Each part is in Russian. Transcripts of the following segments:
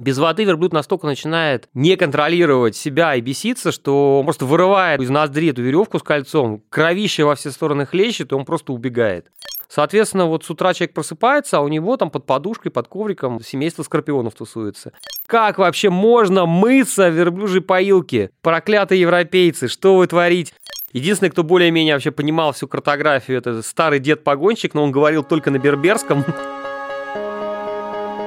Без воды верблюд настолько начинает не контролировать себя и беситься, что просто вырывает из ноздри эту веревку с кольцом, кровище во все стороны хлещет, и он просто убегает. Соответственно, вот с утра человек просыпается, а у него там под подушкой, под ковриком семейство скорпионов тусуется. Как вообще можно мыться в верблюжьей поилке? Проклятые европейцы, что вы творите? Единственный, кто более-менее вообще понимал всю картографию, это старый дед-погонщик, но он говорил только на берберском.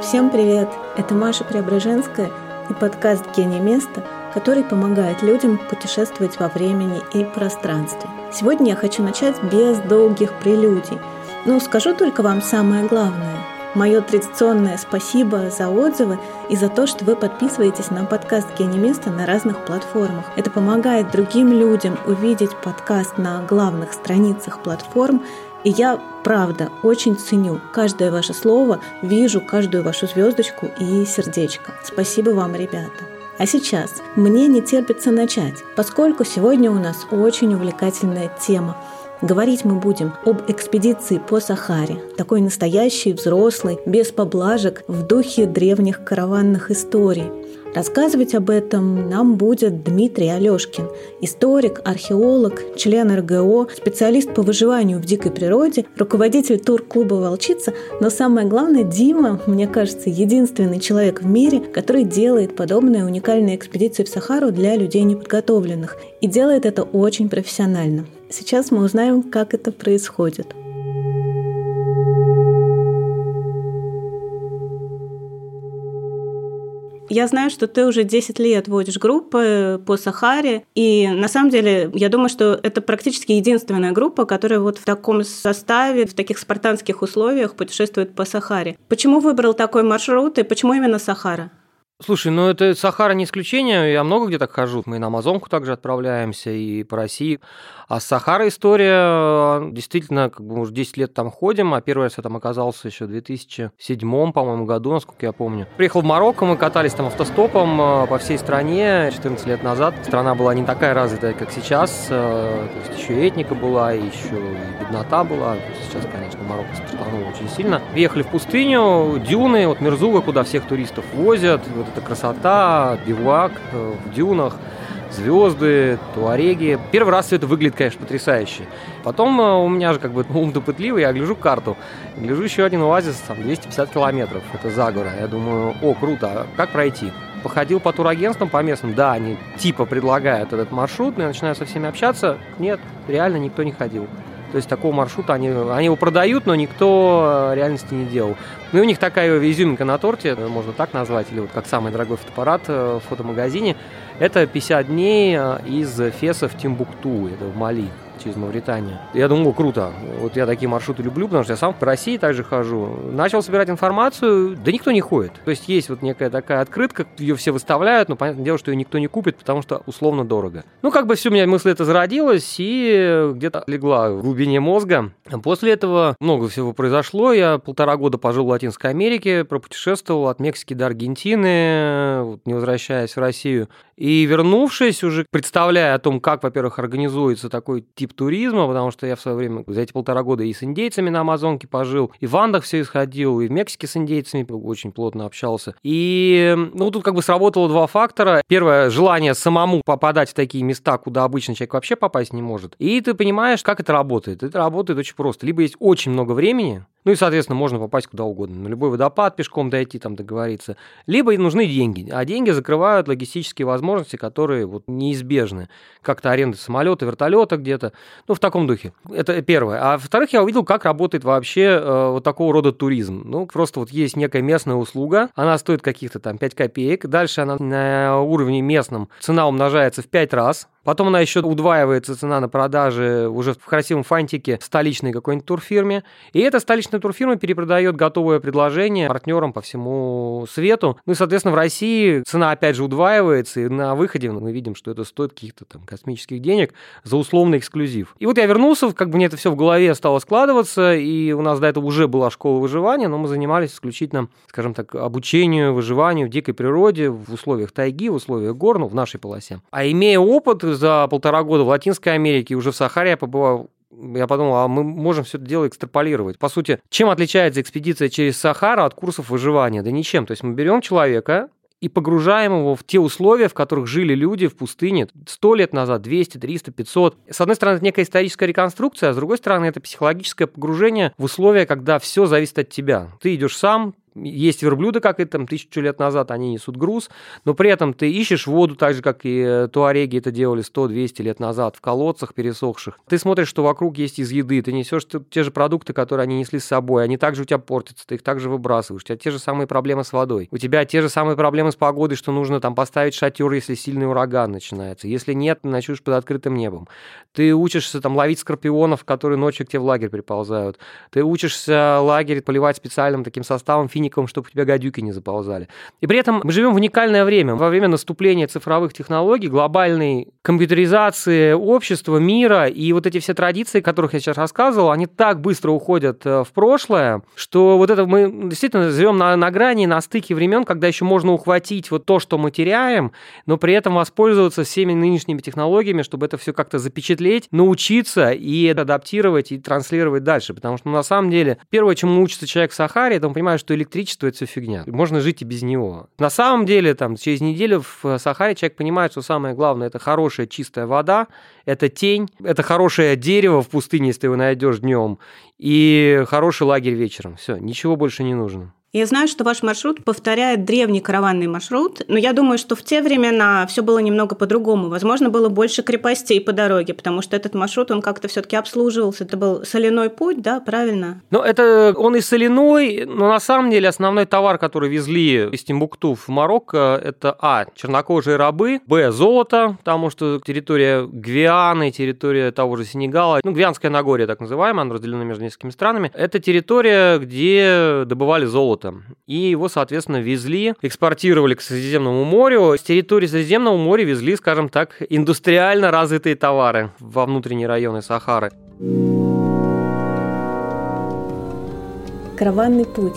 Всем привет! Это Маша Преображенская и подкаст «Гений места», который помогает людям путешествовать во времени и пространстве. Сегодня я хочу начать без долгих прелюдий – ну, скажу только вам самое главное. Мое традиционное спасибо за отзывы и за то, что вы подписываетесь на подкаст «Гений места» на разных платформах. Это помогает другим людям увидеть подкаст на главных страницах платформ. И я, правда, очень ценю каждое ваше слово, вижу каждую вашу звездочку и сердечко. Спасибо вам, ребята. А сейчас мне не терпится начать, поскольку сегодня у нас очень увлекательная тема – Говорить мы будем об экспедиции по Сахаре, такой настоящий, взрослый, без поблажек, в духе древних караванных историй. Рассказывать об этом нам будет Дмитрий Алешкин, историк, археолог, член РГО, специалист по выживанию в дикой природе, руководитель тур-клуба «Волчица», но самое главное, Дима, мне кажется, единственный человек в мире, который делает подобные уникальные экспедиции в Сахару для людей неподготовленных. И делает это очень профессионально. Сейчас мы узнаем, как это происходит. Я знаю, что ты уже 10 лет водишь группы по Сахаре, и на самом деле я думаю, что это практически единственная группа, которая вот в таком составе, в таких спартанских условиях путешествует по Сахаре. Почему выбрал такой маршрут и почему именно Сахара? Слушай, ну это Сахара не исключение, я много где так хожу. Мы на Амазонку также отправляемся и по России. А Сахара история, действительно, как бы уже 10 лет там ходим, а первый раз я там оказался еще в 2007, по-моему, году, насколько я помню. Приехал в Марокко, мы катались там автостопом э, по всей стране 14 лет назад. Страна была не такая развитая, как сейчас, э, то есть еще и этника была, и еще и беднота была. Сейчас, конечно, Марокко стартануло очень сильно. Приехали в пустыню, дюны, вот Мерзуга, куда всех туристов возят, вот эта красота, бивак э, в дюнах звезды, туареги. Первый раз все это выглядит, конечно, потрясающе. Потом э, у меня же как бы ум допытливый, я гляжу карту, гляжу еще один оазис, там 250 километров, это за гора. Я думаю, о, круто, а как пройти? Походил по турагентствам, по местным, да, они типа предлагают этот маршрут, но я начинаю со всеми общаться, нет, реально никто не ходил. То есть такого маршрута они, они его продают, но никто э, реальности не делал. Ну и у них такая изюминка на торте, можно так назвать, или вот как самый дорогой фотоаппарат э, в фотомагазине. Это 50 дней э, из Феса в Тимбукту, это в Мали через Мавританию. Я думал, круто. Вот я такие маршруты люблю, потому что я сам по России также хожу. Начал собирать информацию, да никто не ходит. То есть есть вот некая такая открытка, ее все выставляют, но понятное дело, что ее никто не купит, потому что условно дорого. Ну, как бы все у меня мысль это зародилась и где-то легла в глубине мозга. После этого много всего произошло. Я полтора года пожил в Латинской Америке, пропутешествовал от Мексики до Аргентины, вот, не возвращаясь в Россию. И вернувшись, уже представляя о том, как, во-первых, организуется такой тип туризма, потому что я в свое время за эти полтора года и с индейцами на Амазонке пожил, и в Андах все исходил, и в Мексике с индейцами очень плотно общался. И, ну, тут как бы сработало два фактора. Первое, желание самому попадать в такие места, куда обычный человек вообще попасть не может. И ты понимаешь, как это работает. Это работает очень просто. Либо есть очень много времени, ну и, соответственно, можно попасть куда угодно. На любой водопад пешком дойти, там договориться. Либо нужны деньги. А деньги закрывают логистические возможности, которые вот неизбежны. Как-то аренда самолета, вертолета где-то. Ну, в таком духе. Это первое. А во-вторых, я увидел, как работает вообще э, вот такого рода туризм. Ну, просто вот есть некая местная услуга. Она стоит каких-то там 5 копеек. Дальше она на уровне местном цена умножается в 5 раз. Потом она еще удваивается цена на продаже уже в красивом фантике столичной какой-нибудь турфирме. И эта столичная турфирма перепродает готовое предложение партнерам по всему свету. Ну и, соответственно, в России цена опять же удваивается, и на выходе мы видим, что это стоит каких-то там космических денег за условный эксклюзив. И вот я вернулся, как бы мне это все в голове стало складываться, и у нас до этого уже была школа выживания, но мы занимались исключительно, скажем так, обучению, выживанию в дикой природе, в условиях тайги, в условиях гор, ну, в нашей полосе. А имея опыт за полтора года в Латинской Америке, уже в Сахаре я побывал я подумал, а мы можем все это дело экстраполировать. По сути, чем отличается экспедиция через Сахару от курсов выживания? Да ничем. То есть мы берем человека, и погружаем его в те условия, в которых жили люди в пустыне 100 лет назад, 200, 300, 500. С одной стороны, это некая историческая реконструкция, а с другой стороны, это психологическое погружение в условия, когда все зависит от тебя. Ты идешь сам, есть верблюды, как и там тысячу лет назад, они несут груз, но при этом ты ищешь воду так же, как и э, туареги это делали 100-200 лет назад в колодцах пересохших. Ты смотришь, что вокруг есть из еды, ты несешь те же продукты, которые они несли с собой, они также у тебя портятся, ты их также выбрасываешь, у тебя те же самые проблемы с водой, у тебя те же самые проблемы с погодой, что нужно там поставить шатер, если сильный ураган начинается, если нет, ночуешь под открытым небом. Ты учишься там ловить скорпионов, которые ночью к тебе в лагерь приползают. Ты учишься лагерь поливать специальным таким составом фиником, чтобы у тебя гадюки не заползали. И при этом мы живем в уникальное время. Во время наступления цифровых технологий, глобальной компьютеризации общества, мира и вот эти все традиции, о которых я сейчас рассказывал, они так быстро уходят э, в прошлое, что вот это мы действительно живем на, на грани, на стыке времен, когда еще можно ухватить вот то, что мы теряем, но при этом воспользоваться всеми нынешними технологиями, чтобы это все как-то запечатлеть, научиться и адаптировать и транслировать дальше. Потому что ну, на самом деле первое, чему учится человек в Сахаре, это он понимает, что электричество это все фигня. Можно жить и без него. На самом деле, там, через неделю в Сахаре человек понимает, что самое главное это хорошая чистая вода, это тень, это хорошее дерево в пустыне, если ты его найдешь днем, и хороший лагерь вечером. Все, ничего больше не нужно. Я знаю, что ваш маршрут повторяет древний караванный маршрут, но я думаю, что в те времена все было немного по-другому. Возможно, было больше крепостей по дороге, потому что этот маршрут, он как-то все-таки обслуживался. Это был соляной путь, да, правильно? Ну, это он и соляной, но на самом деле основной товар, который везли из Тимбукту в Марокко, это А. Чернокожие рабы, Б. Золото, потому что территория Гвианы, территория того же Сенегала, ну, Гвианское Нагорье, так называемое, оно разделено между несколькими странами, это территория, где добывали золото золота. И его, соответственно, везли, экспортировали к Средиземному морю. С территории Средиземного моря везли, скажем так, индустриально развитые товары во внутренние районы Сахары. Караванный путь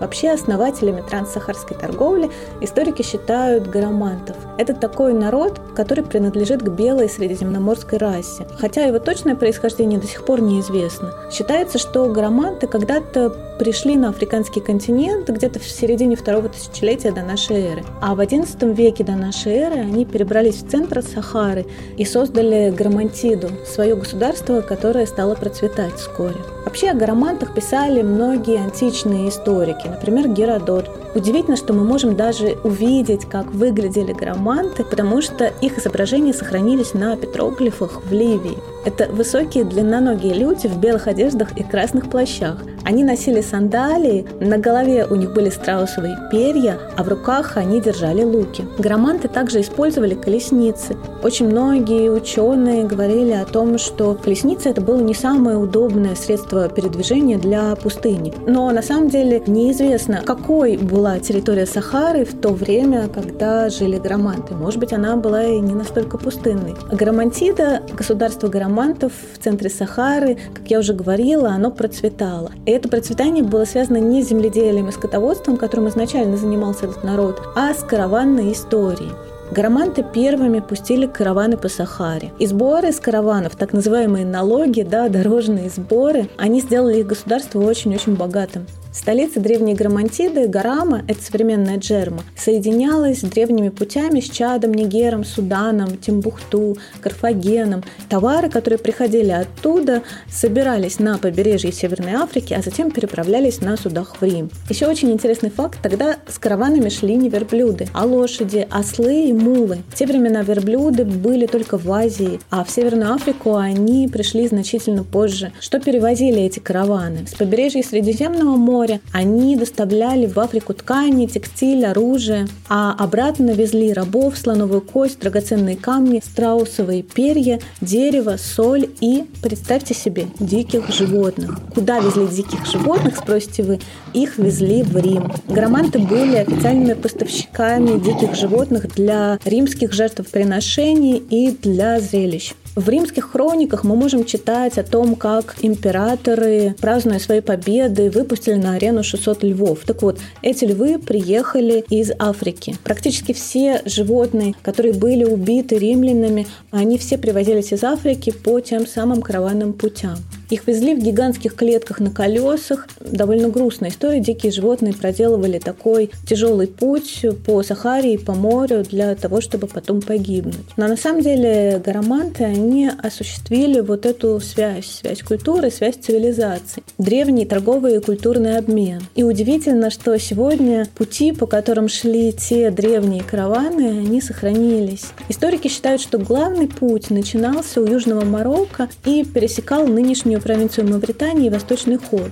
Вообще основателями транссахарской торговли историки считают гарамантов. Это такой народ, который принадлежит к белой средиземноморской расе, хотя его точное происхождение до сих пор неизвестно. Считается, что гараманты когда-то пришли на африканский континент где-то в середине второго тысячелетия до нашей эры. А в XI веке до нашей эры они перебрались в центр Сахары и создали Грамантиду, свое государство, которое стало процветать вскоре. Вообще о гарамантах писали многие античные историки, например, Геродот. Удивительно, что мы можем даже увидеть, как выглядели громанты, потому что их изображения сохранились на петроглифах в Ливии. Это высокие длинноногие люди в белых одеждах и красных плащах. Они носили сандалии, на голове у них были страусовые перья, а в руках они держали луки. Громанты также использовали колесницы. Очень многие ученые говорили о том, что колесница это было не самое удобное средство передвижения для пустыни. Но на самом деле неизвестно, какой была территория Сахары в то время, когда жили громанты. Может быть, она была и не настолько пустынной. Громантида, государство громантов, в центре Сахары, как я уже говорила, оно процветало. Это процветание было связано не с земледелием и скотоводством, которым изначально занимался этот народ, а с караванной историей. Гараманты первыми пустили караваны по Сахаре. И сборы с караванов, так называемые налоги, да, дорожные сборы, они сделали их государство очень-очень богатым. Столица древней Грамантиды, Гарама, это современная Джерма, соединялась древними путями с Чадом, Нигером, Суданом, Тимбухту, Карфагеном. Товары, которые приходили оттуда, собирались на побережье Северной Африки, а затем переправлялись на судах в Рим. Еще очень интересный факт, тогда с караванами шли не верблюды, а лошади, ослы и мулы. В те времена верблюды были только в Азии, а в Северную Африку они пришли значительно позже. Что перевозили эти караваны? С побережья Средиземного моря моря. Они доставляли в Африку ткани, текстиль, оружие, а обратно везли рабов, слоновую кость, драгоценные камни, страусовые перья, дерево, соль и, представьте себе, диких животных. Куда везли диких животных, спросите вы? Их везли в Рим. Громанты были официальными поставщиками диких животных для римских жертвоприношений и для зрелищ. В римских хрониках мы можем читать о том, как императоры, празднуя свои победы, выпустили на арену 600 львов. Так вот, эти львы приехали из Африки. Практически все животные, которые были убиты римлянами, они все привозились из Африки по тем самым караванным путям. Их везли в гигантских клетках на колесах. Довольно грустная история. Дикие животные проделывали такой тяжелый путь по Сахаре и по морю для того, чтобы потом погибнуть. Но на самом деле гараманты, они осуществили вот эту связь, связь культуры, связь цивилизаций. Древний торговый и культурный обмен. И удивительно, что сегодня пути, по которым шли те древние караваны, они сохранились. Историки считают, что главный путь начинался у Южного Марокко и пересекал нынешнюю провинцию Мавритании Восточный ход.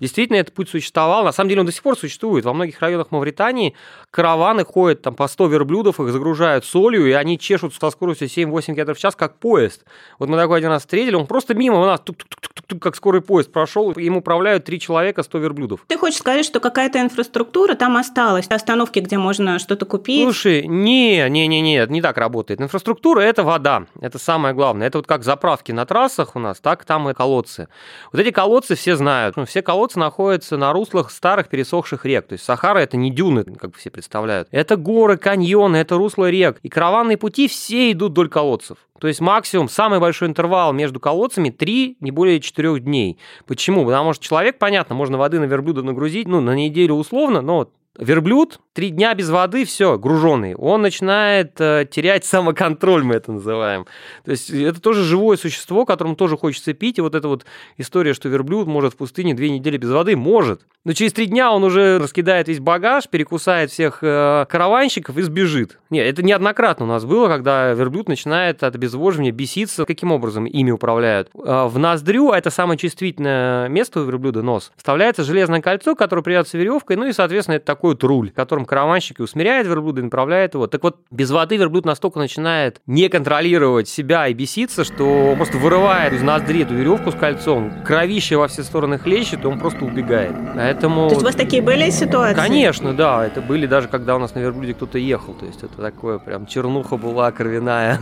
Действительно, этот путь существовал. На самом деле он до сих пор существует. Во многих районах Мавритании караваны ходят там по 100 верблюдов, их загружают солью, и они чешут со скоростью 7-8 км в час, как поезд. Вот мы такой один раз встретили, он просто мимо нас, тук -тук -тук как скорый поезд прошел, им управляют три человека, 100 верблюдов. Ты хочешь сказать, что какая-то инфраструктура там осталась? Остановки, где можно что-то купить? Слушай, не, не, не, не, не так работает. Инфраструктура – это вода, это самое главное. Это вот как заправки на трассах у нас, так там и колодцы. Вот эти колодцы все знают. Ну, все колодцы колодцы находятся на руслах старых пересохших рек. То есть Сахара это не дюны, как все представляют. Это горы, каньоны, это русло рек. И караванные пути все идут вдоль колодцев. То есть максимум, самый большой интервал между колодцами 3, не более 4 дней. Почему? Потому что человек, понятно, можно воды на верблюда нагрузить, ну, на неделю условно, но верблюд три дня без воды, все, груженный, он начинает э, терять самоконтроль, мы это называем. То есть это тоже живое существо, которому тоже хочется пить, и вот эта вот история, что верблюд может в пустыне две недели без воды, может. Но через три дня он уже раскидает весь багаж, перекусает всех э, караванщиков и сбежит. Нет, это неоднократно у нас было, когда верблюд начинает от обезвоживания беситься. Каким образом ими управляют? Э, в ноздрю, а это самое чувствительное место у верблюда, нос, вставляется железное кольцо, которое привязывается веревкой, ну и, соответственно, это такой вот руль, которым караванщик и усмиряет верблюда и направляет его. Так вот, без воды верблюд настолько начинает не контролировать себя и беситься, что просто вырывает из ноздри эту веревку с кольцом, кровище во все стороны хлещет, и он просто убегает. Поэтому... То есть у вас такие были ситуации? Конечно, да. Это были даже, когда у нас на верблюде кто-то ехал. То есть это такое прям чернуха была кровяная.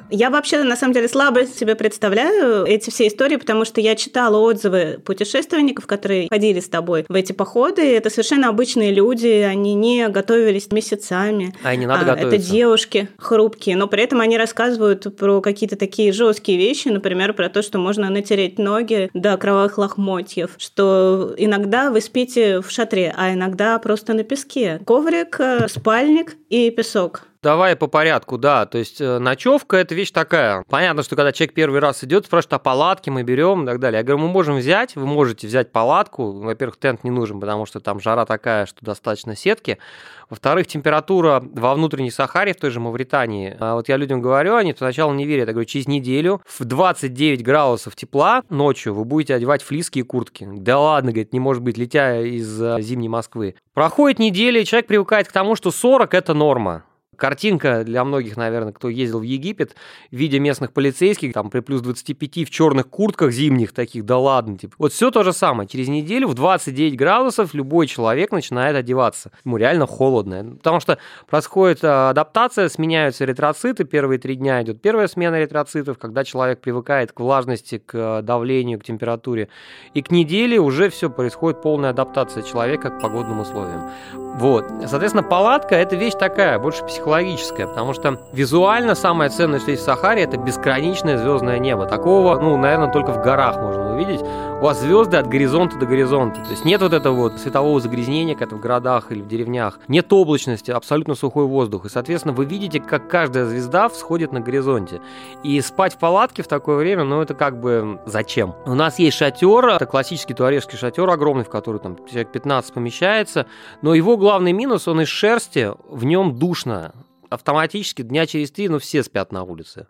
Я вообще, на самом деле, слабо себе представляю эти все истории, потому что я читала отзывы путешественников, которые ходили с тобой в эти походы. Это совершенно обычные люди, они не готовились месяцами. А не надо а, готовиться. Это девушки хрупкие, но при этом они рассказывают про какие-то такие жесткие вещи, например, про то, что можно натереть ноги до кровавых лохмотьев, что иногда вы спите в шатре, а иногда просто на песке. Коврик, э, спальник и песок. Давай по порядку, да. То есть э, ночевка это вещь такая. Понятно, что когда человек первый раз идет, спрашивает, а палатки мы берем и так далее. Я говорю, мы можем взять, вы можете взять палатку. Во-первых, тент не нужен, потому что там жара такая, что достаточно сетки. Во-вторых, температура во внутренней Сахаре, в той же Мавритании. А вот я людям говорю, они сначала не верят. Я говорю, через неделю в 29 градусов тепла ночью вы будете одевать флиски и куртки. Да ладно, говорит, не может быть, летя из э, зимней Москвы. Проходит неделя, и человек привыкает к тому, что 40 – это норма картинка для многих, наверное, кто ездил в Египет, видя местных полицейских, там при плюс 25 в черных куртках зимних таких, да ладно, типа. Вот все то же самое. Через неделю в 29 градусов любой человек начинает одеваться. Ему реально холодно. Потому что происходит э, адаптация, сменяются эритроциты, первые три дня идет первая смена эритроцитов, когда человек привыкает к влажности, к э, давлению, к температуре. И к неделе уже все происходит полная адаптация человека к погодным условиям. Вот. Соответственно, палатка – это вещь такая, больше психологическая, потому что визуально самое ценное, что есть в Сахаре – это бесконечное звездное небо. Такого, ну, наверное, только в горах можно увидеть. У вас звезды от горизонта до горизонта. То есть нет вот этого вот светового загрязнения, как это в городах или в деревнях. Нет облачности, абсолютно сухой воздух. И, соответственно, вы видите, как каждая звезда всходит на горизонте. И спать в палатке в такое время, ну, это как бы зачем? У нас есть шатер, это классический туарежский шатер огромный, в который там человек 15 помещается, но его главный минус, он из шерсти, в нем душно. Автоматически дня через три, ну, все спят на улице.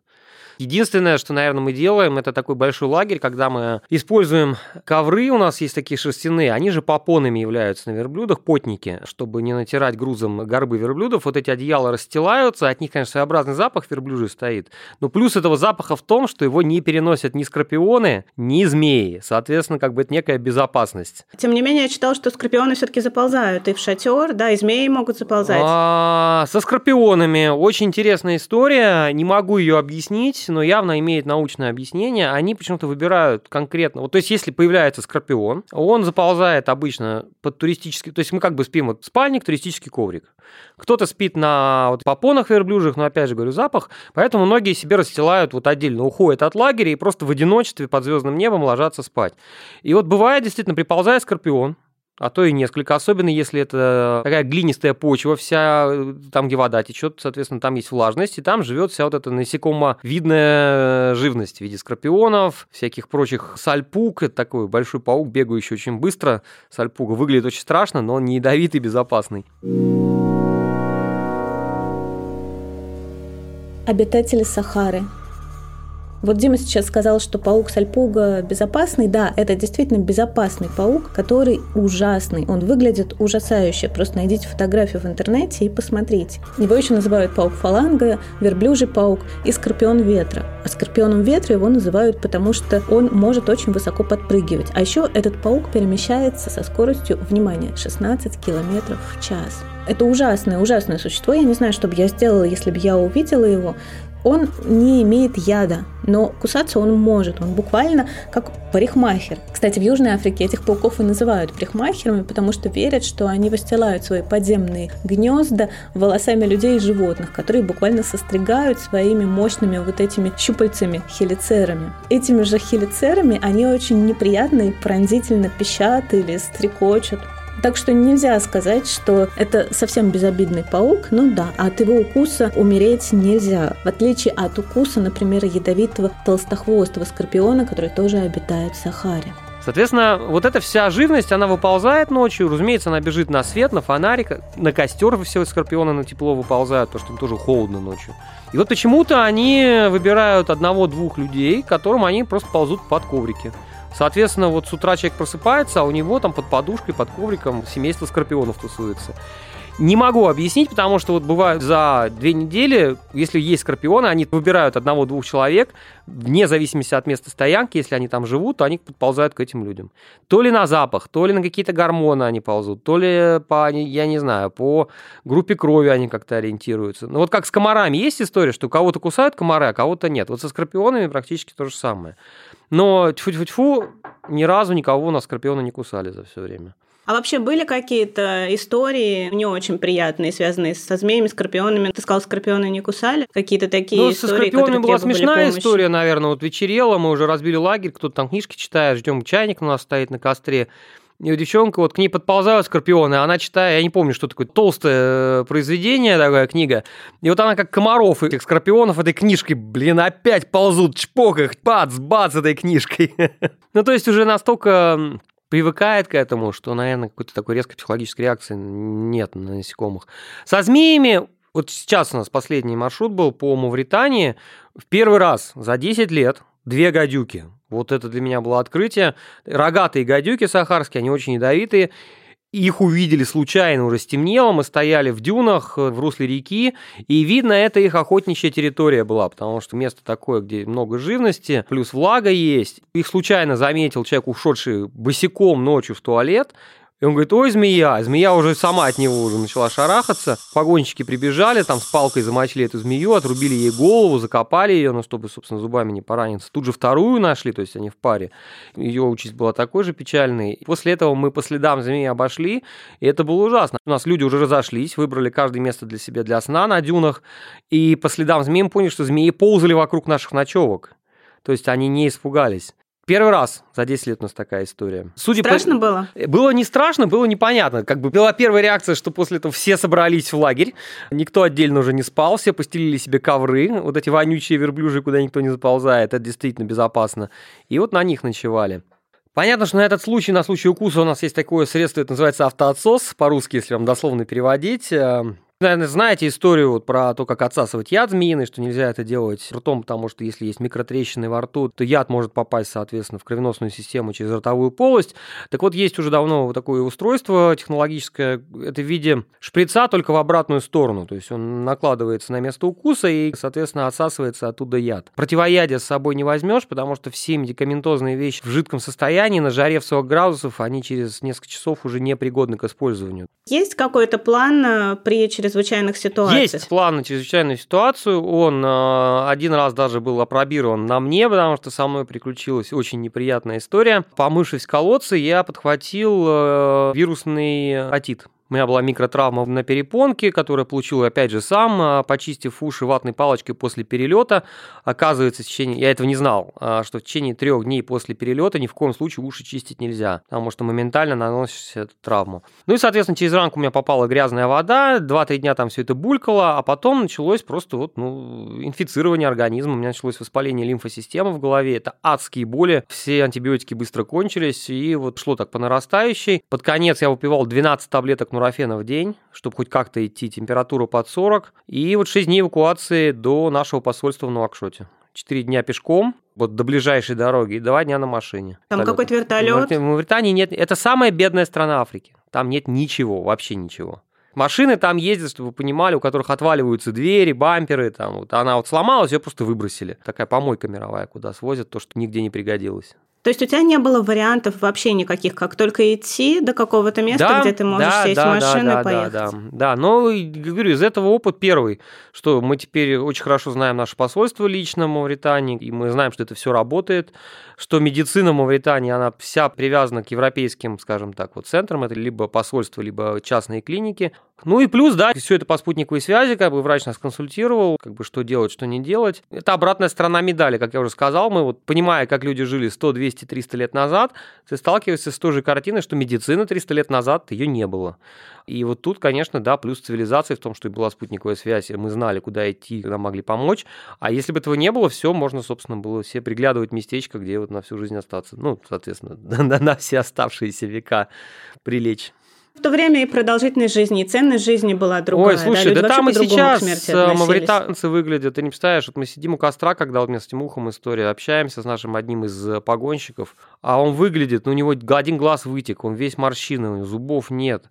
Единственное, что, наверное, мы делаем, это такой большой лагерь, когда мы используем ковры, у нас есть такие шерстяные, они же попонами являются на верблюдах, потники, чтобы не натирать грузом горбы верблюдов. Вот эти одеяла расстилаются, от них, конечно, своеобразный запах верблюжий стоит. Но плюс этого запаха в том, что его не переносят ни скорпионы, ни змеи. Соответственно, как бы это некая безопасность. Тем не менее, я читал, что скорпионы все-таки заползают и в шатер, да, и змеи могут заползать. А, со скорпионами очень интересная история, не могу ее объяснить но явно имеет научное объяснение. Они почему-то выбирают конкретно. Вот, то есть, если появляется скорпион, он заползает обычно под туристический... То есть, мы как бы спим вот спальник, туристический коврик. Кто-то спит на вот, попонах верблюжьих, но опять же говорю, запах. Поэтому многие себе расстилают вот отдельно, уходят от лагеря и просто в одиночестве под звездным небом ложатся спать. И вот бывает действительно, приползает скорпион, а то и несколько, особенно если это такая глинистая почва вся, там, где вода течет, соответственно, там есть влажность, и там живет вся вот эта насекомовидная живность в виде скорпионов, всяких прочих сальпуг, это такой большой паук, бегающий очень быстро, сальпуга, выглядит очень страшно, но он не ядовитый, безопасный. Обитатели Сахары – вот Дима сейчас сказал, что паук Сальпуга безопасный. Да, это действительно безопасный паук, который ужасный. Он выглядит ужасающе. Просто найдите фотографию в интернете и посмотрите. Его еще называют паук фаланга, верблюжий паук и скорпион ветра. А скорпионом ветра его называют, потому что он может очень высоко подпрыгивать. А еще этот паук перемещается со скоростью, внимание, 16 километров в час. Это ужасное, ужасное существо. Я не знаю, что бы я сделала, если бы я увидела его. Он не имеет яда, но кусаться он может. Он буквально как парикмахер. Кстати, в Южной Африке этих пауков и называют парикмахерами, потому что верят, что они выстилают свои подземные гнезда волосами людей и животных, которые буквально состригают своими мощными вот этими щупальцами, хелицерами. Этими же хелицерами они очень неприятно и пронзительно пищат или стрекочут. Так что нельзя сказать, что это совсем безобидный паук. Ну да, от его укуса умереть нельзя. В отличие от укуса, например, ядовитого толстохвостого скорпиона, который тоже обитает в Сахаре. Соответственно, вот эта вся живность, она выползает ночью, разумеется, она бежит на свет, на фонарик, на костер все скорпионы на тепло выползают, потому что им тоже холодно ночью. И вот почему-то они выбирают одного-двух людей, которым они просто ползут под коврики. Соответственно, вот с утра человек просыпается, а у него там под подушкой, под ковриком семейство скорпионов тусуется. Не могу объяснить, потому что вот бывает за две недели, если есть скорпионы, они выбирают одного-двух человек, вне зависимости от места стоянки, если они там живут, то они подползают к этим людям. То ли на запах, то ли на какие-то гормоны они ползут, то ли по, я не знаю, по группе крови они как-то ориентируются. Ну вот как с комарами есть история, что кого-то кусают комары, а кого-то нет. Вот со скорпионами практически то же самое. Но тьфу-тьфу-тьфу, ни разу никого на скорпиона не кусали за все время. А вообще были какие-то истории не очень приятные, связанные со змеями, скорпионами? Ты сказал, скорпионы не кусали? Какие-то такие ну, истории, со скорпионами была смешная история, наверное. Вот вечерело, мы уже разбили лагерь, кто-то там книжки читает, ждем чайник у нас стоит на костре. И у девчонка, вот к ней подползают скорпионы, она читает, я не помню, что такое, толстое э, произведение, такая книга. И вот она как комаров этих скорпионов этой книжкой, блин, опять ползут, чпок их, бац, бац этой книжкой. ну, то есть уже настолько привыкает к этому, что, наверное, какой-то такой резкой психологической реакции нет на насекомых. Со змеями вот сейчас у нас последний маршрут был по Мавритании. В первый раз за 10 лет две гадюки. Вот это для меня было открытие. Рогатые гадюки сахарские, они очень ядовитые. Их увидели случайно, уже стемнело, мы стояли в дюнах, в русле реки, и видно, это их охотничья территория была, потому что место такое, где много живности, плюс влага есть. Их случайно заметил человек, ушедший босиком ночью в туалет, и он говорит, ой, змея. Змея уже сама от него уже начала шарахаться. Погонщики прибежали, там с палкой замочили эту змею, отрубили ей голову, закопали ее, ну, чтобы, собственно, зубами не пораниться. Тут же вторую нашли, то есть они в паре. Ее участь была такой же печальной. После этого мы по следам змеи обошли, и это было ужасно. У нас люди уже разошлись, выбрали каждое место для себя для сна на дюнах, и по следам змеи мы поняли, что змеи ползали вокруг наших ночевок. То есть они не испугались. Первый раз за 10 лет у нас такая история. Судя страшно по... было? Было не страшно, было непонятно. Как бы была первая реакция, что после этого все собрались в лагерь, никто отдельно уже не спал, все постелили себе ковры, вот эти вонючие верблюжи, куда никто не заползает, это действительно безопасно. И вот на них ночевали. Понятно, что на этот случай, на случай укуса у нас есть такое средство, это называется автоотсос, по-русски, если вам дословно переводить. Наверное, знаете историю вот про то, как отсасывать яд змеиный, что нельзя это делать ртом, потому что если есть микротрещины во рту, то яд может попасть, соответственно, в кровеносную систему через ротовую полость. Так вот, есть уже давно вот такое устройство технологическое. Это в виде шприца, только в обратную сторону. То есть он накладывается на место укуса и, соответственно, отсасывается оттуда яд. Противоядие с собой не возьмешь, потому что все медикаментозные вещи в жидком состоянии, на жаре в 40 градусов, они через несколько часов уже непригодны к использованию. Есть какой-то план э, при через чрезвычайных ситуаций? Есть план на чрезвычайную ситуацию. Он э, один раз даже был опробирован на мне, потому что со мной приключилась очень неприятная история. Помывшись в колодце, я подхватил э, вирусный отит. У меня была микротравма на перепонке, которую получил, опять же, сам, а, почистив уши ватной палочкой после перелета. Оказывается, в течение, я этого не знал, а, что в течение трех дней после перелета ни в коем случае уши чистить нельзя, потому что моментально наносишь эту травму. Ну и, соответственно, через ранку у меня попала грязная вода, 2-3 дня там все это булькало, а потом началось просто вот, ну, инфицирование организма, у меня началось воспаление лимфосистемы в голове, это адские боли, все антибиотики быстро кончились, и вот шло так по нарастающей. Под конец я выпивал 12 таблеток нурофена в день, чтобы хоть как-то идти, температуру под 40. И вот 6 дней эвакуации до нашего посольства в Нуакшоте. 4 дня пешком, вот до ближайшей дороги, и 2 дня на машине. Там какой-то вертолет? В Мавритании нет. Это самая бедная страна Африки. Там нет ничего, вообще ничего. Машины там ездят, чтобы вы понимали, у которых отваливаются двери, бамперы. Там, вот. Она вот сломалась, ее просто выбросили. Такая помойка мировая, куда свозят то, что нигде не пригодилось. То есть у тебя не было вариантов вообще никаких, как только идти до какого-то места, Да, где ты можешь да, сесть да, в машину да, и поехать. Да, да, да. Но, и говорю, из этого опыт первый, что мы теперь очень хорошо знаем наше посольство лично в Мавритании, и мы знаем, что это все работает, что медицина в Мавритании, она вся привязана к европейским, скажем так, вот центрам, это либо посольство, либо частные клиники. Ну и плюс, да, все это по спутниковой связи, как бы врач нас консультировал, как бы что делать, что не делать. Это обратная сторона медали, как я уже сказал, мы вот понимая, как люди жили 100, 200, 300 лет назад, ты сталкиваешься с той же картиной, что медицины 300 лет назад ее не было. И вот тут, конечно, да, плюс цивилизации в том, что и была спутниковая связь, и мы знали, куда идти, когда могли помочь. А если бы этого не было, все, можно, собственно, было все приглядывать местечко, где вот на всю жизнь остаться. Ну, соответственно, на все оставшиеся века прилечь. В то время и продолжительность жизни, и ценность жизни была другая. Ой, слушай, да, вообще там и сейчас э, мавританцы выглядят. Ты не представляешь, вот мы сидим у костра, когда вот у меня с Тимухом история, общаемся с нашим одним из э, погонщиков, а он выглядит, ну, у него один глаз вытек, он весь морщины, у него зубов нет.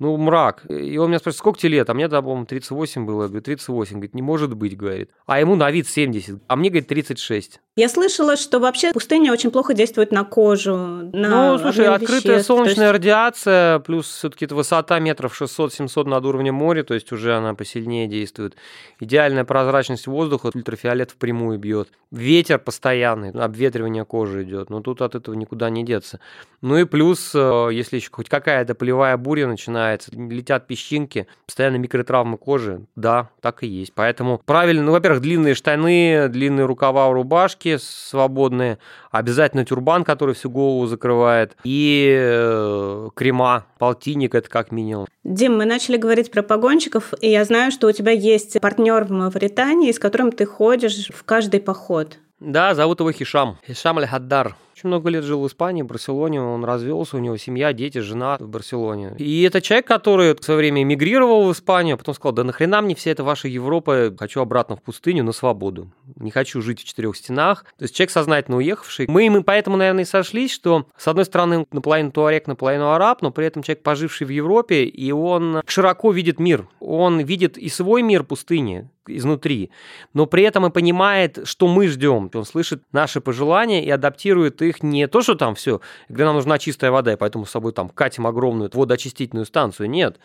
Ну, мрак. И он меня спрашивает, сколько тебе лет? А мне, да, по-моему, 38 было. Я говорю, 38. Говорит, не может быть, говорит. А ему на вид 70. А мне, говорит, 36. Я слышала, что вообще пустыня очень плохо действует на кожу, на ну, слушай, открытая веществ. Солнечная есть радиация, плюс все-таки высота метров 600-700 над уровнем моря, то есть уже она посильнее действует. Идеальная прозрачность воздуха, ультрафиолет впрямую бьет. Ветер постоянный, обветривание кожи идет, но тут от этого никуда не деться. Ну и плюс, э, если еще хоть какая-то полевая буря начинается, летят песчинки, постоянно микротравмы кожи, да, так и есть. Поэтому правильно, ну, во-первых, длинные штаны, длинные рукава у рубашки свободные, обязательно тюрбан, который всю голову закрывает, и э, крема, полтинник это как минимум. Дим, мы начали говорить про погонщиков, и я знаю, что у тебя есть партнер в Мавритании, с которым ты ходишь в каждый поход. Да, зовут его Хишам. Хишам Аль-Хаддар. Очень много лет жил в Испании, в Барселоне. Он развелся, у него семья, дети, жена в Барселоне. И это человек, который в свое время эмигрировал в Испанию, а потом сказал, да нахрена мне вся эта ваша Европа, хочу обратно в пустыню на свободу. Не хочу жить в четырех стенах. То есть человек сознательно уехавший. Мы им поэтому, наверное, и сошлись, что с одной стороны наполовину туарек, наполовину араб, но при этом человек, поживший в Европе, и он широко видит мир. Он видит и свой мир пустыни, изнутри, но при этом и понимает, что мы ждем. Он слышит наши пожелания и адаптирует их не то, что там все, где нам нужна чистая вода, и поэтому с собой там катим огромную водоочистительную станцию. Нет.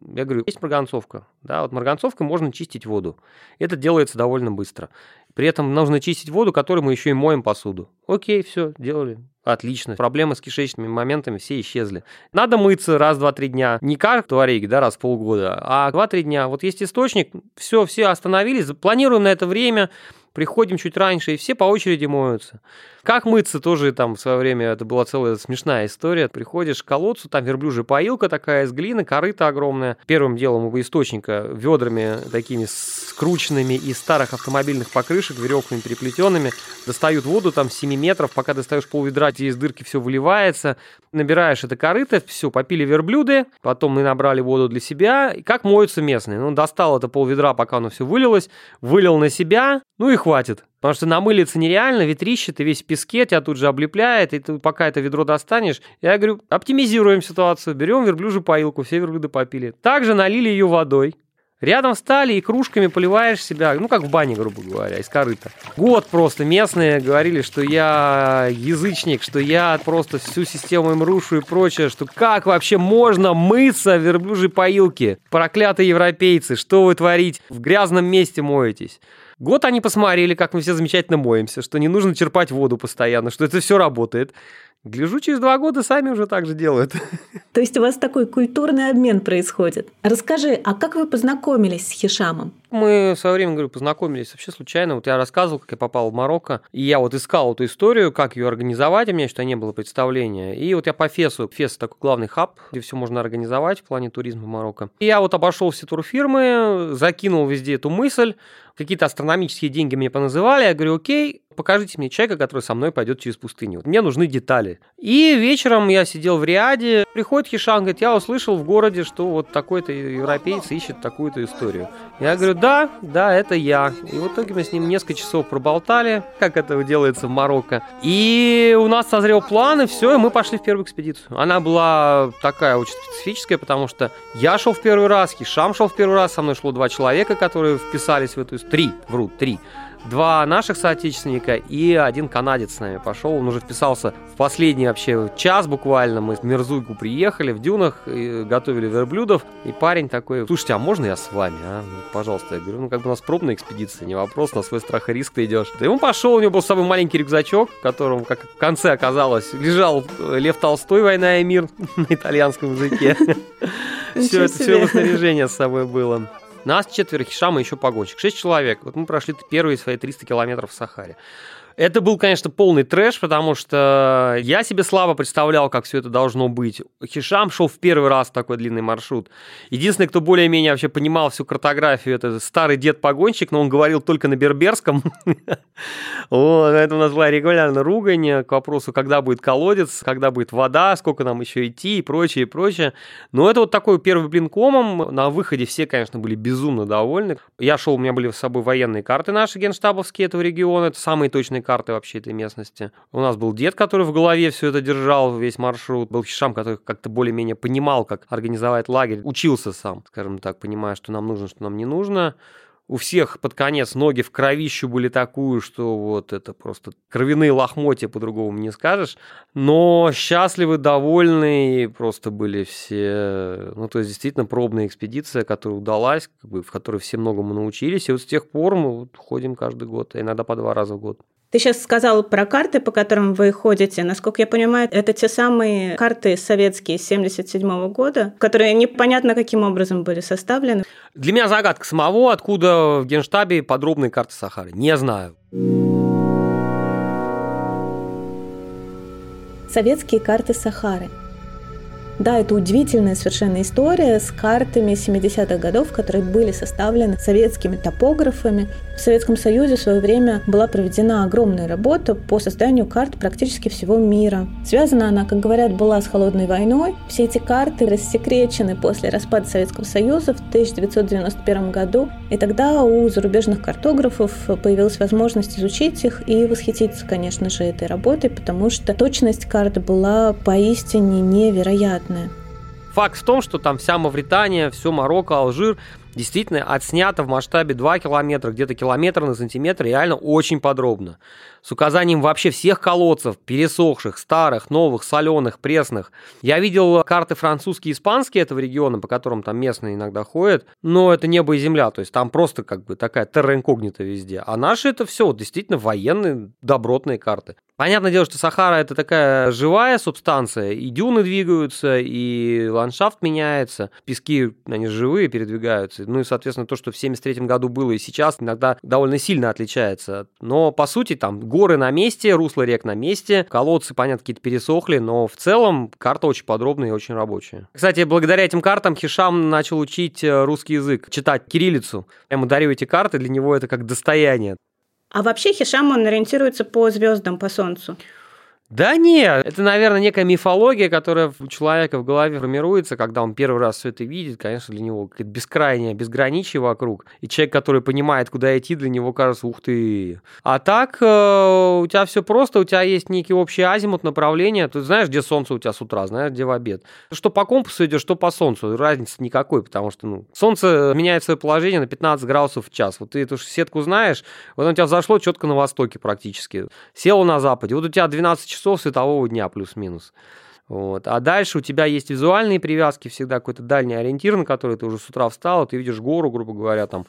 Я говорю, есть марганцовка. Да, вот марганцовкой можно чистить воду. Это делается довольно быстро. При этом нужно чистить воду, которой мы еще и моем посуду. Окей, все, делали. Отлично. Проблемы с кишечными моментами все исчезли. Надо мыться раз, два, три дня. Не как творейки, да, раз в полгода, а два-три дня. Вот есть источник, все, все остановились, планируем на это время, приходим чуть раньше, и все по очереди моются. Как мыться тоже там в свое время, это была целая смешная история. Приходишь к колодцу, там верблюжья поилка такая из глины, корыта огромная. Первым делом у источника ведрами такими скрученными из старых автомобильных покрышек, веревками переплетенными, достают воду там с 7 метров, пока достаешь пол ведра, тебе из дырки все выливается. Набираешь это корыто, все, попили верблюды, потом мы набрали воду для себя. И как моются местные? Ну, достал это пол ведра, пока оно все вылилось, вылил на себя, ну и хватит. Потому что намылиться нереально, ветрище, ты весь в песке, тебя тут же облепляет, и ты пока это ведро достанешь. Я говорю, оптимизируем ситуацию, берем верблюжью поилку, все верблюды попили. Также налили ее водой, Рядом встали и кружками поливаешь себя, ну, как в бане, грубо говоря, из корыта. Год просто местные говорили, что я язычник, что я просто всю систему им рушу и прочее, что как вообще можно мыться в верблюжьей поилке? Проклятые европейцы, что вы творите? В грязном месте моетесь. Год они посмотрели, как мы все замечательно моемся, что не нужно черпать воду постоянно, что это все работает. Гляжу, через два года сами уже так же делают. То есть у вас такой культурный обмен происходит. Расскажи, а как вы познакомились с Хишамом? Мы в свое время, говорю, познакомились вообще случайно. Вот я рассказывал, как я попал в Марокко, и я вот искал эту историю, как ее организовать, у меня что не было представления. И вот я по ФЕСу, ФЕС такой главный хаб, где все можно организовать в плане туризма в Марокко. И я вот обошел все турфирмы, закинул везде эту мысль, какие-то астрономические деньги мне поназывали, я говорю, окей, покажите мне человека, который со мной пойдет через пустыню. Мне нужны детали. И вечером я сидел в Риаде, приходит Хишан, говорит, я услышал в городе, что вот такой-то европейец ищет такую-то историю. Я говорю, да, да, это я. И в итоге мы с ним несколько часов проболтали, как это делается в Марокко. И у нас созрел план, и все, и мы пошли в первую экспедицию. Она была такая очень специфическая, потому что я шел в первый раз, Хишам шел в первый раз, со мной шло два человека, которые вписались в эту историю. Три, вру, три два наших соотечественника и один канадец с нами пошел. Он уже вписался в последний вообще час буквально. Мы в Мерзуйку приехали в дюнах, и готовили верблюдов. И парень такой, слушайте, а можно я с вами, а? Ну, пожалуйста. Я говорю, ну как бы у нас пробная экспедиция, не вопрос, на свой страх и риск ты идешь. И он пошел, у него был с собой маленький рюкзачок, в котором, как в конце оказалось, лежал Лев Толстой «Война и мир» на итальянском языке. Все это все снаряжение с собой было. Нас четверо, Хишама еще погонщик. Шесть человек. Вот мы прошли первые свои 300 километров в Сахаре. Это был, конечно, полный трэш, потому что я себе слабо представлял, как все это должно быть. Хишам шел в первый раз такой длинный маршрут. Единственный, кто более-менее вообще понимал всю картографию, это старый дед-погонщик, но он говорил только на берберском. Это у нас была регулярно ругань к вопросу, когда будет колодец, когда будет вода, сколько нам еще идти и прочее, и прочее. Но это вот такой первый блин комом. На выходе все, конечно, были безумно довольны. Я шел, у меня были с собой военные карты наши генштабовские этого региона, это самые точные карты вообще этой местности. У нас был дед, который в голове все это держал, весь маршрут. Был Хишам, который как-то более-менее понимал, как организовать лагерь. Учился сам, скажем так, понимая, что нам нужно, что нам не нужно у всех под конец ноги в кровищу были такую, что вот это просто кровяные лохмотья, по-другому не скажешь. Но счастливы, довольны, просто были все... Ну, то есть, действительно, пробная экспедиция, которая удалась, как бы, в которой все многому научились. И вот с тех пор мы вот ходим каждый год, иногда по два раза в год. Ты сейчас сказал про карты, по которым вы ходите. Насколько я понимаю, это те самые карты советские 1977 года, которые непонятно каким образом были составлены. Для меня загадка самого, откуда в Генштабе подробные карты Сахары. Не знаю. Советские карты Сахары – да, это удивительная совершенно история с картами 70-х годов, которые были составлены советскими топографами. В Советском Союзе в свое время была проведена огромная работа по созданию карт практически всего мира. Связана она, как говорят, была с холодной войной. Все эти карты рассекречены после распада Советского Союза в 1991 году. И тогда у зарубежных картографов появилась возможность изучить их и восхититься, конечно же, этой работой, потому что точность карты была поистине невероятной понятное. Факт в том, что там вся Мавритания, все Марокко, Алжир действительно отснято в масштабе 2 километра, где-то километр на сантиметр, реально очень подробно. С указанием вообще всех колодцев, пересохших, старых, новых, соленых, пресных. Я видел карты французские и испанские этого региона, по которым там местные иногда ходят, но это небо и земля, то есть там просто как бы такая терра инкогнита везде. А наши это все действительно военные, добротные карты. Понятное дело, что Сахара это такая живая субстанция, и дюны двигаются, и ландшафт меняется, пески, они живые, передвигаются. Ну и, соответственно, то, что в 73 году было и сейчас, иногда довольно сильно отличается. Но, по сути, там горы на месте, русло рек на месте, колодцы, понятно, какие-то пересохли, но в целом карта очень подробная и очень рабочая. Кстати, благодаря этим картам Хишам начал учить э, русский язык, читать кириллицу. Я ему дарю эти карты, для него это как достояние. А вообще Хишам, он ориентируется по звездам, по Солнцу. Да нет, это, наверное, некая мифология, которая у человека в голове формируется, когда он первый раз все это видит, конечно, для него какое-то бескрайнее безграничие вокруг. И человек, который понимает, куда идти, для него кажется, ух ты. А так, э, у тебя все просто, у тебя есть некий общий азимут направления. Ты знаешь, где солнце у тебя с утра, знаешь, где в обед. Что по компасу идешь, что по солнцу. Разницы никакой, потому что ну, солнце меняет свое положение на 15 градусов в час. Вот ты эту сетку знаешь, вот у тебя взошло четко на востоке практически. Село на западе. Вот у тебя 12 часов часов светового дня плюс-минус. Вот. А дальше у тебя есть визуальные привязки, всегда какой-то дальний ориентир, на который ты уже с утра встал, ты видишь гору, грубо говоря, там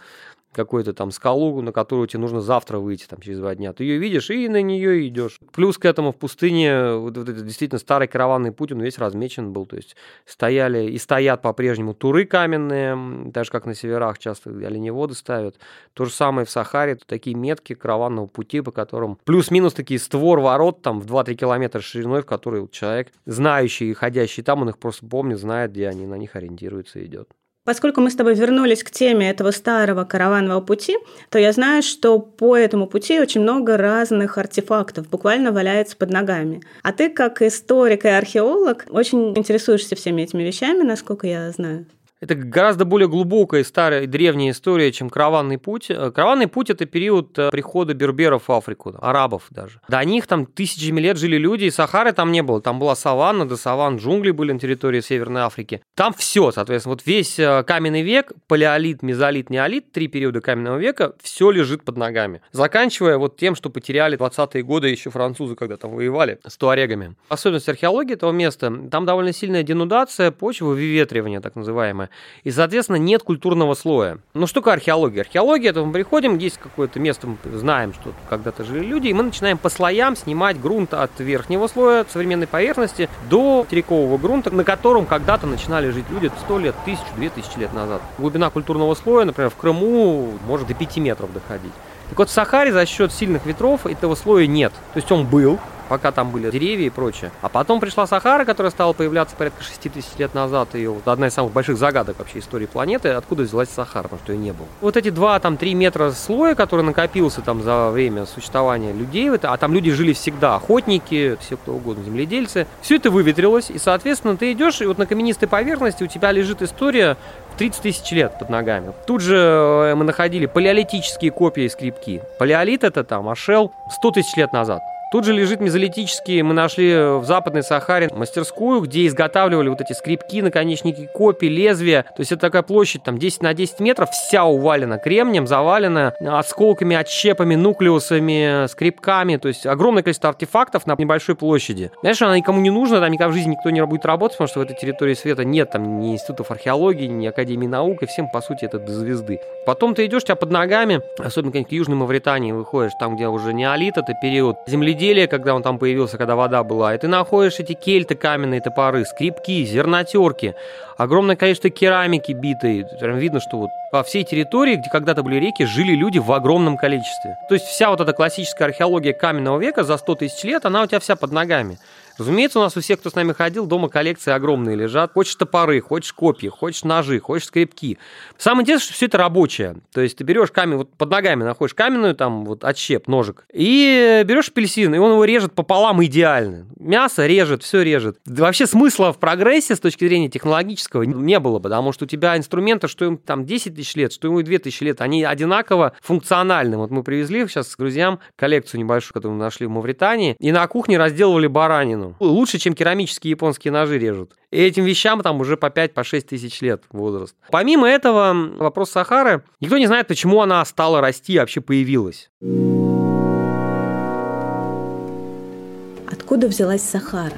какую-то там скалу, на которую тебе нужно завтра выйти, там, через два дня. Ты ее видишь и на нее идешь. Плюс к этому в пустыне, вот, вот это действительно старый караванный путь, он весь размечен был, то есть стояли и стоят по-прежнему туры каменные, даже как на северах часто оленеводы ставят. То же самое в Сахаре, такие метки караванного пути, по которым плюс-минус такие створ ворот там в 2-3 километра шириной, в которые человек, знающий и ходящий там, он их просто помнит, знает, где они, на них ориентируется и идет. Поскольку мы с тобой вернулись к теме этого старого караванного пути, то я знаю, что по этому пути очень много разных артефактов буквально валяется под ногами. А ты, как историк и археолог, очень интересуешься всеми этими вещами, насколько я знаю. Это гораздо более глубокая, старая и древняя история, чем караванный путь. Э, караванный путь – это период э, прихода берберов в Африку, арабов даже. До них там тысячами лет жили люди, и Сахары там не было. Там была саванна, до саван джунгли были на территории Северной Африки. Там все, соответственно, вот весь э, каменный век, палеолит, мезолит, неолит, три периода каменного века, все лежит под ногами. Заканчивая вот тем, что потеряли 20-е годы еще французы, когда там воевали с туарегами. Особенность археологии этого места, там довольно сильная денудация почвы, выветривание так называемое и, соответственно, нет культурного слоя. Ну, что такое археология? Археология, это мы приходим, есть какое-то место, мы знаем, что когда-то жили люди, и мы начинаем по слоям снимать грунт от верхнего слоя, от современной поверхности, до материкового грунта, на котором когда-то начинали жить люди 100 лет, тысячу, две тысячи лет назад. Глубина культурного слоя, например, в Крыму может до 5 метров доходить. Так вот, в Сахаре за счет сильных ветров этого слоя нет. То есть он был, пока там были деревья и прочее. А потом пришла Сахара, которая стала появляться порядка 6 тысяч лет назад. И вот одна из самых больших загадок вообще истории планеты, откуда взялась Сахара, потому что ее не было. Вот эти 2-3 метра слоя, который накопился там за время существования людей, а там люди жили всегда, охотники, все кто угодно, земледельцы, все это выветрилось, и, соответственно, ты идешь, и вот на каменистой поверхности у тебя лежит история 30 тысяч лет под ногами. Тут же э, мы находили палеолитические копии скрипки. Палеолит это там, ашел 100 тысяч лет назад. Тут же лежит мезолитический, мы нашли в Западной Сахаре мастерскую, где изготавливали вот эти скрипки, наконечники копий, лезвия. То есть это такая площадь, там 10 на 10 метров, вся увалена кремнем, завалена осколками, отщепами, нуклеусами, скрипками. То есть огромное количество артефактов на небольшой площади. Знаешь, она никому не нужна, там никогда в жизни никто не будет работать, потому что в этой территории света нет там ни институтов археологии, ни академии наук, и всем, по сути, это до звезды. Потом ты идешь, тебя под ногами, особенно, конечно, к Южной Мавритании выходишь, там, где уже неолит, это период земли земледелия, когда он там появился, когда вода была, и ты находишь эти кельты, каменные топоры, скрипки, зернотерки, огромное количество керамики битой. Прям видно, что вот по всей территории, где когда-то были реки, жили люди в огромном количестве. То есть вся вот эта классическая археология каменного века за 100 тысяч лет, она у тебя вся под ногами. Разумеется, у нас у всех, кто с нами ходил, дома коллекции огромные лежат. Хочешь топоры, хочешь копья, хочешь ножи, хочешь скрипки. Самое интересное, что все это рабочее. То есть ты берешь камень, вот под ногами находишь каменную, там вот отщеп, ножик, и берешь апельсин, и он его режет пополам идеально. Мясо режет, все режет. Вообще смысла в прогрессе с точки зрения технологического не было, потому что у тебя инструменты, что им там 10 тысяч лет, что ему 2 тысячи лет, они одинаково функциональны. Вот мы привезли сейчас с друзьям коллекцию небольшую, которую мы нашли в Мавритании, и на кухне разделывали баранину. Лучше, чем керамические японские ножи режут. И этим вещам там уже по 5-6 по тысяч лет возраст. Помимо этого, вопрос Сахары. Никто не знает, почему она стала расти, вообще появилась. Откуда взялась Сахара?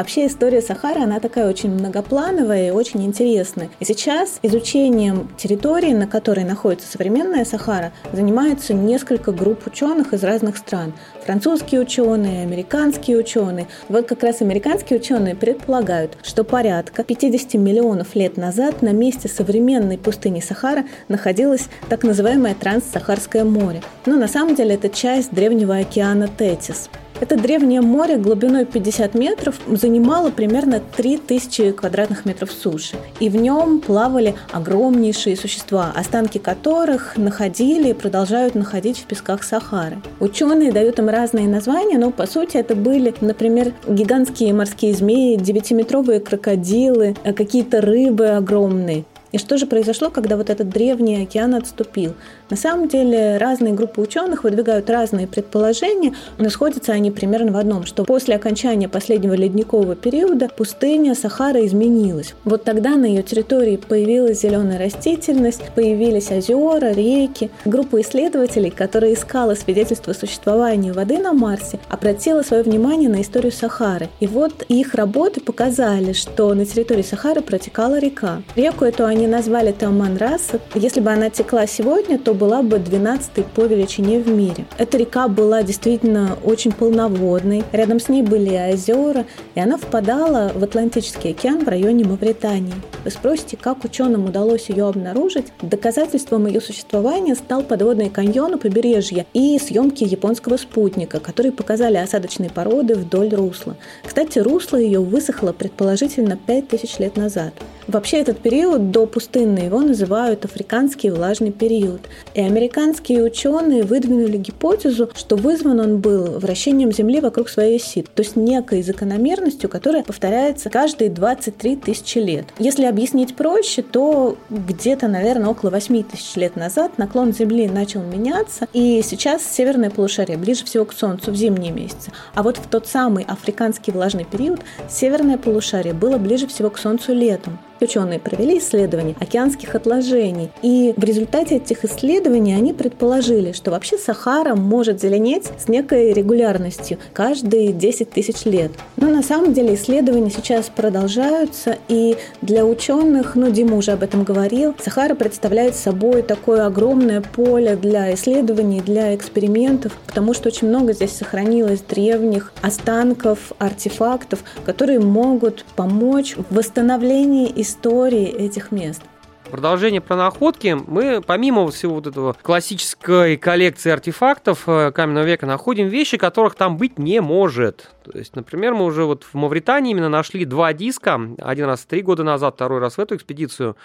Вообще история Сахары, она такая очень многоплановая и очень интересная. И сейчас изучением территории, на которой находится современная Сахара, занимаются несколько групп ученых из разных стран. Французские ученые, американские ученые. Вот как раз американские ученые предполагают, что порядка 50 миллионов лет назад на месте современной пустыни Сахара находилось так называемое Транссахарское море. Но на самом деле это часть древнего океана Тетис. Это древнее море глубиной 50 метров занимало примерно 3000 квадратных метров суши. И в нем плавали огромнейшие существа, останки которых находили и продолжают находить в песках Сахары. Ученые дают им разные названия, но по сути это были, например, гигантские морские змеи, девятиметровые крокодилы, э, какие-то рыбы огромные. И что же произошло, когда вот этот древний океан отступил? На самом деле разные группы ученых выдвигают разные предположения, но сходятся они примерно в одном, что после окончания последнего ледникового периода пустыня Сахара изменилась. Вот тогда на ее территории появилась зеленая растительность, появились озера, реки. Группа исследователей, которая искала свидетельства существования воды на Марсе, обратила свое внимание на историю Сахары. И вот их работы показали, что на территории Сахары протекала река. Реку эту они назвали Таман-Раса. Если бы она текла сегодня, то была бы 12 по величине в мире. Эта река была действительно очень полноводной. Рядом с ней были озера, и она впадала в Атлантический океан в районе Мавритании. Вы спросите, как ученым удалось ее обнаружить? Доказательством ее существования стал подводный каньон у побережья и съемки японского спутника, которые показали осадочные породы вдоль русла. Кстати, русло ее высохло предположительно 5000 лет назад. Вообще этот период до пустынный его называют африканский влажный период. И американские ученые выдвинули гипотезу, что вызван он был вращением Земли вокруг своей оси, то есть некой закономерностью, которая повторяется каждые 23 тысячи лет. Если объяснить проще, то где-то, наверное, около 8 тысяч лет назад наклон Земли начал меняться, и сейчас северное полушарие ближе всего к Солнцу в зимние месяцы. А вот в тот самый африканский влажный период северное полушарие было ближе всего к Солнцу летом. Ученые провели исследования океанских отложений, и в результате этих исследований они предположили, что вообще Сахара может зеленеть с некой регулярностью каждые 10 тысяч лет. Но на самом деле исследования сейчас продолжаются, и для ученых, ну Дима уже об этом говорил, Сахара представляет собой такое огромное поле для исследований, для экспериментов, потому что очень много здесь сохранилось древних останков, артефактов, которые могут помочь в восстановлении и истории этих мест. Продолжение про находки. Мы, помимо всего вот этого классической коллекции артефактов э, каменного века, находим вещи, которых там быть не может. То есть, например, мы уже вот в Мавритании именно нашли два диска. Один раз три года назад, второй раз в эту экспедицию.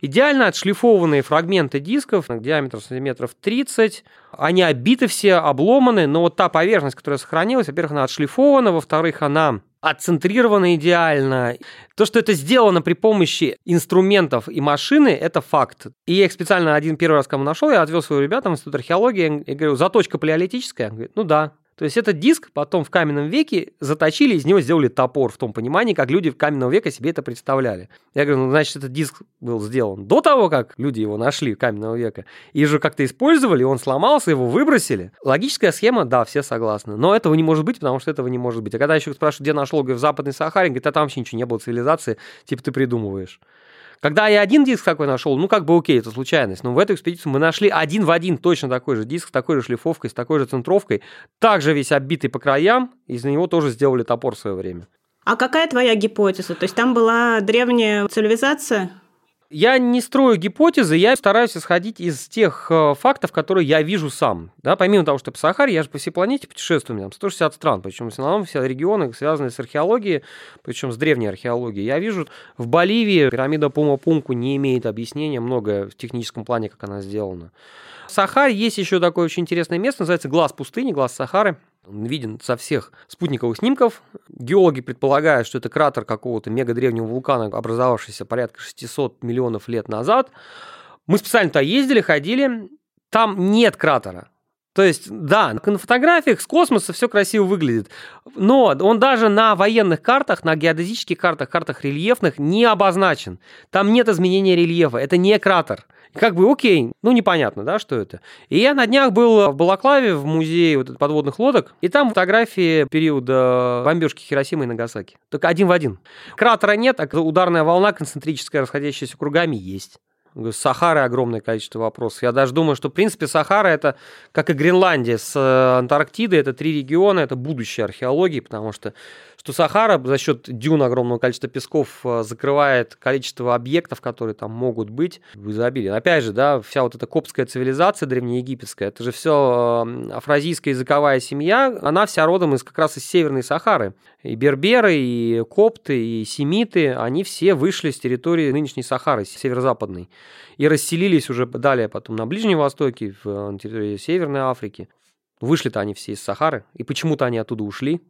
Идеально отшлифованные фрагменты дисков диаметром сантиметров 30. Они обиты все, обломаны, но вот та поверхность, которая сохранилась, во-первых, она отшлифована, во-вторых, она отцентрировано идеально. То, что это сделано при помощи инструментов и машины, это факт. И я их специально один первый раз, кому нашел, я отвел своего ребята в институт археологии, и говорю, заточка палеолитическая? Он говорит, ну да. То есть этот диск потом в каменном веке заточили, из него сделали топор в том понимании, как люди в каменного века себе это представляли. Я говорю, ну, значит, этот диск был сделан до того, как люди его нашли каменного века. И же как-то использовали, он сломался, его выбросили. Логическая схема, да, все согласны. Но этого не может быть, потому что этого не может быть. А когда еще спрашивают, где нашел, говорю, в Западной Сахаре, говорит, а там вообще ничего не было цивилизации, типа ты придумываешь. Когда я один диск такой нашел, ну как бы окей, это случайность. Но в эту экспедицию мы нашли один в один точно такой же диск, с такой же шлифовкой, с такой же центровкой, также весь оббитый по краям, из него тоже сделали топор в свое время. А какая твоя гипотеза? То есть там была древняя цивилизация? Я не строю гипотезы, я стараюсь исходить из тех э, фактов, которые я вижу сам. Да, помимо того, что по Сахаре, я же по всей планете путешествую, там 160 стран, причем в основном все регионы, связанные с археологией, причем с древней археологией. Я вижу, в Боливии пирамида Пума-Пунку не имеет объяснения многое в техническом плане, как она сделана. В Сахаре есть еще такое очень интересное место, называется глаз пустыни, глаз Сахары. Виден со всех спутниковых снимков. Геологи предполагают, что это кратер какого-то мегадревнего вулкана, образовавшийся порядка 600 миллионов лет назад. Мы специально туда ездили, ходили. Там нет кратера. То есть, да, на фотографиях с космоса все красиво выглядит, но он даже на военных картах, на геодезических картах, картах рельефных не обозначен. Там нет изменения рельефа, это не кратер как бы окей, ну непонятно, да, что это. И я на днях был в Балаклаве, в музее вот подводных лодок, и там фотографии периода бомбежки Хиросимы и Нагасаки. Только один в один. Кратера нет, а ударная волна концентрическая, расходящаяся кругами, есть. С Сахарой огромное количество вопросов. Я даже думаю, что, в принципе, Сахара – это, как и Гренландия с э, Антарктидой, это три региона, это будущее археологии, потому что что Сахара за счет дюн огромного количества песков э, закрывает количество объектов, которые там могут быть в изобилии. Опять же, да, вся вот эта коптская цивилизация древнеегипетская, это же все э, афразийская языковая семья, она вся родом из как раз из Северной Сахары. И берберы, и копты, и семиты, они все вышли с территории нынешней Сахары, северо-западной, и расселились уже далее потом на Ближнем Востоке, в, на территории Северной Африки. Вышли-то они все из Сахары, и почему-то они оттуда ушли.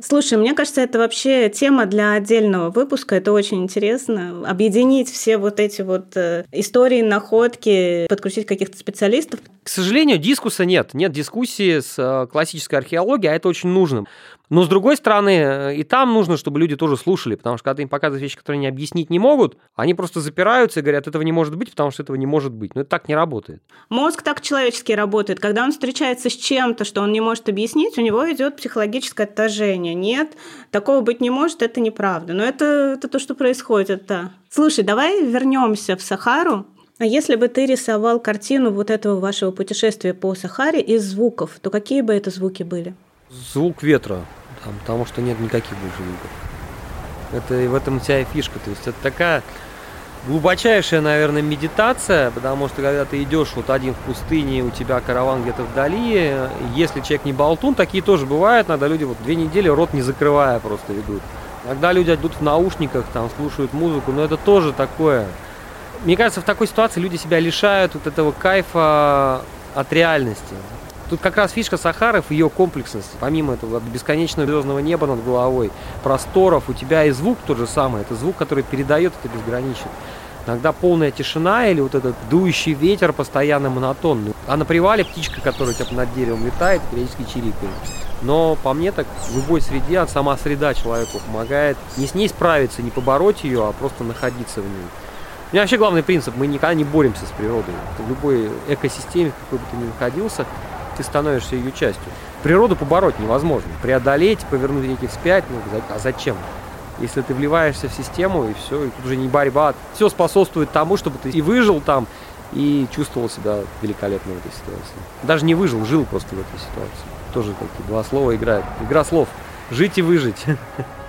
Слушай, мне кажется, это вообще тема для отдельного выпуска. Это очень интересно. Объединить все вот эти вот э, истории, находки, подключить каких-то специалистов. К сожалению, дискуса нет. Нет дискуссии с э, классической археологией, а это очень нужно. Но, с другой стороны, э, и там нужно, чтобы люди тоже слушали, потому что когда им показывают вещи, которые они объяснить не могут, они просто запираются и говорят, этого не может быть, потому что этого не может быть. Но это так не работает. Мозг так человеческий работает. Когда он встречается с чем-то, что он не может объяснить, у него идет психологическое отторжение. Нет, такого быть не может, это неправда. Но это, это то, что происходит, да. Слушай, давай вернемся в Сахару. А если бы ты рисовал картину вот этого вашего путешествия по Сахаре из звуков, то какие бы это звуки были? Звук ветра, там, потому что нет никаких больше звуков. Это и в этом вся и фишка. То есть это такая глубочайшая, наверное, медитация, потому что когда ты идешь вот один в пустыне, у тебя караван где-то вдали, если человек не болтун, такие тоже бывают, иногда люди вот две недели рот не закрывая просто ведут. Иногда люди идут в наушниках, там слушают музыку, но это тоже такое. Мне кажется, в такой ситуации люди себя лишают вот этого кайфа от реальности. Тут как раз фишка Сахаров, ее комплексность. Помимо этого бесконечного звездного неба над головой, просторов, у тебя и звук тот же самый. Это звук, который передает это безгранично. Иногда полная тишина или вот этот дующий ветер постоянно монотонный. А на привале птичка, которая у тебя над деревом летает, периодически чирикает. Но по мне так в любой среде сама среда человеку помогает не с ней справиться, не побороть ее, а просто находиться в ней. У меня вообще главный принцип, мы никогда не боремся с природой. В любой экосистеме, в какой бы ты ни находился, ты становишься ее частью. Природу побороть невозможно. Преодолеть, повернуть реки вспять, ну, а зачем? Если ты вливаешься в систему, и все, и тут уже не борьба. Все способствует тому, чтобы ты и выжил там, и чувствовал себя великолепно в этой ситуации. Даже не выжил, жил просто в этой ситуации. Тоже такие два слова играют. Игра слов. Жить и выжить.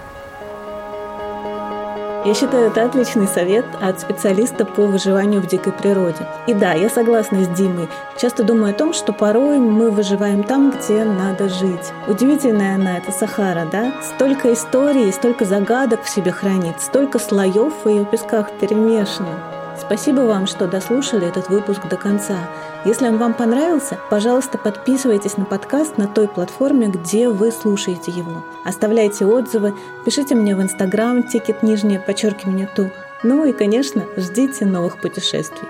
Я считаю, это отличный совет от специалиста по выживанию в дикой природе. И да, я согласна с Димой. Часто думаю о том, что порой мы выживаем там, где надо жить. Удивительная она, это Сахара, да? Столько историй, столько загадок в себе хранит, столько слоев в ее песках перемешано. Спасибо вам, что дослушали этот выпуск до конца. Если он вам понравился, пожалуйста, подписывайтесь на подкаст на той платформе, где вы слушаете его. Оставляйте отзывы, пишите мне в Инстаграм, тикет нижнее, подчеркивание ту. Ну и, конечно, ждите новых путешествий.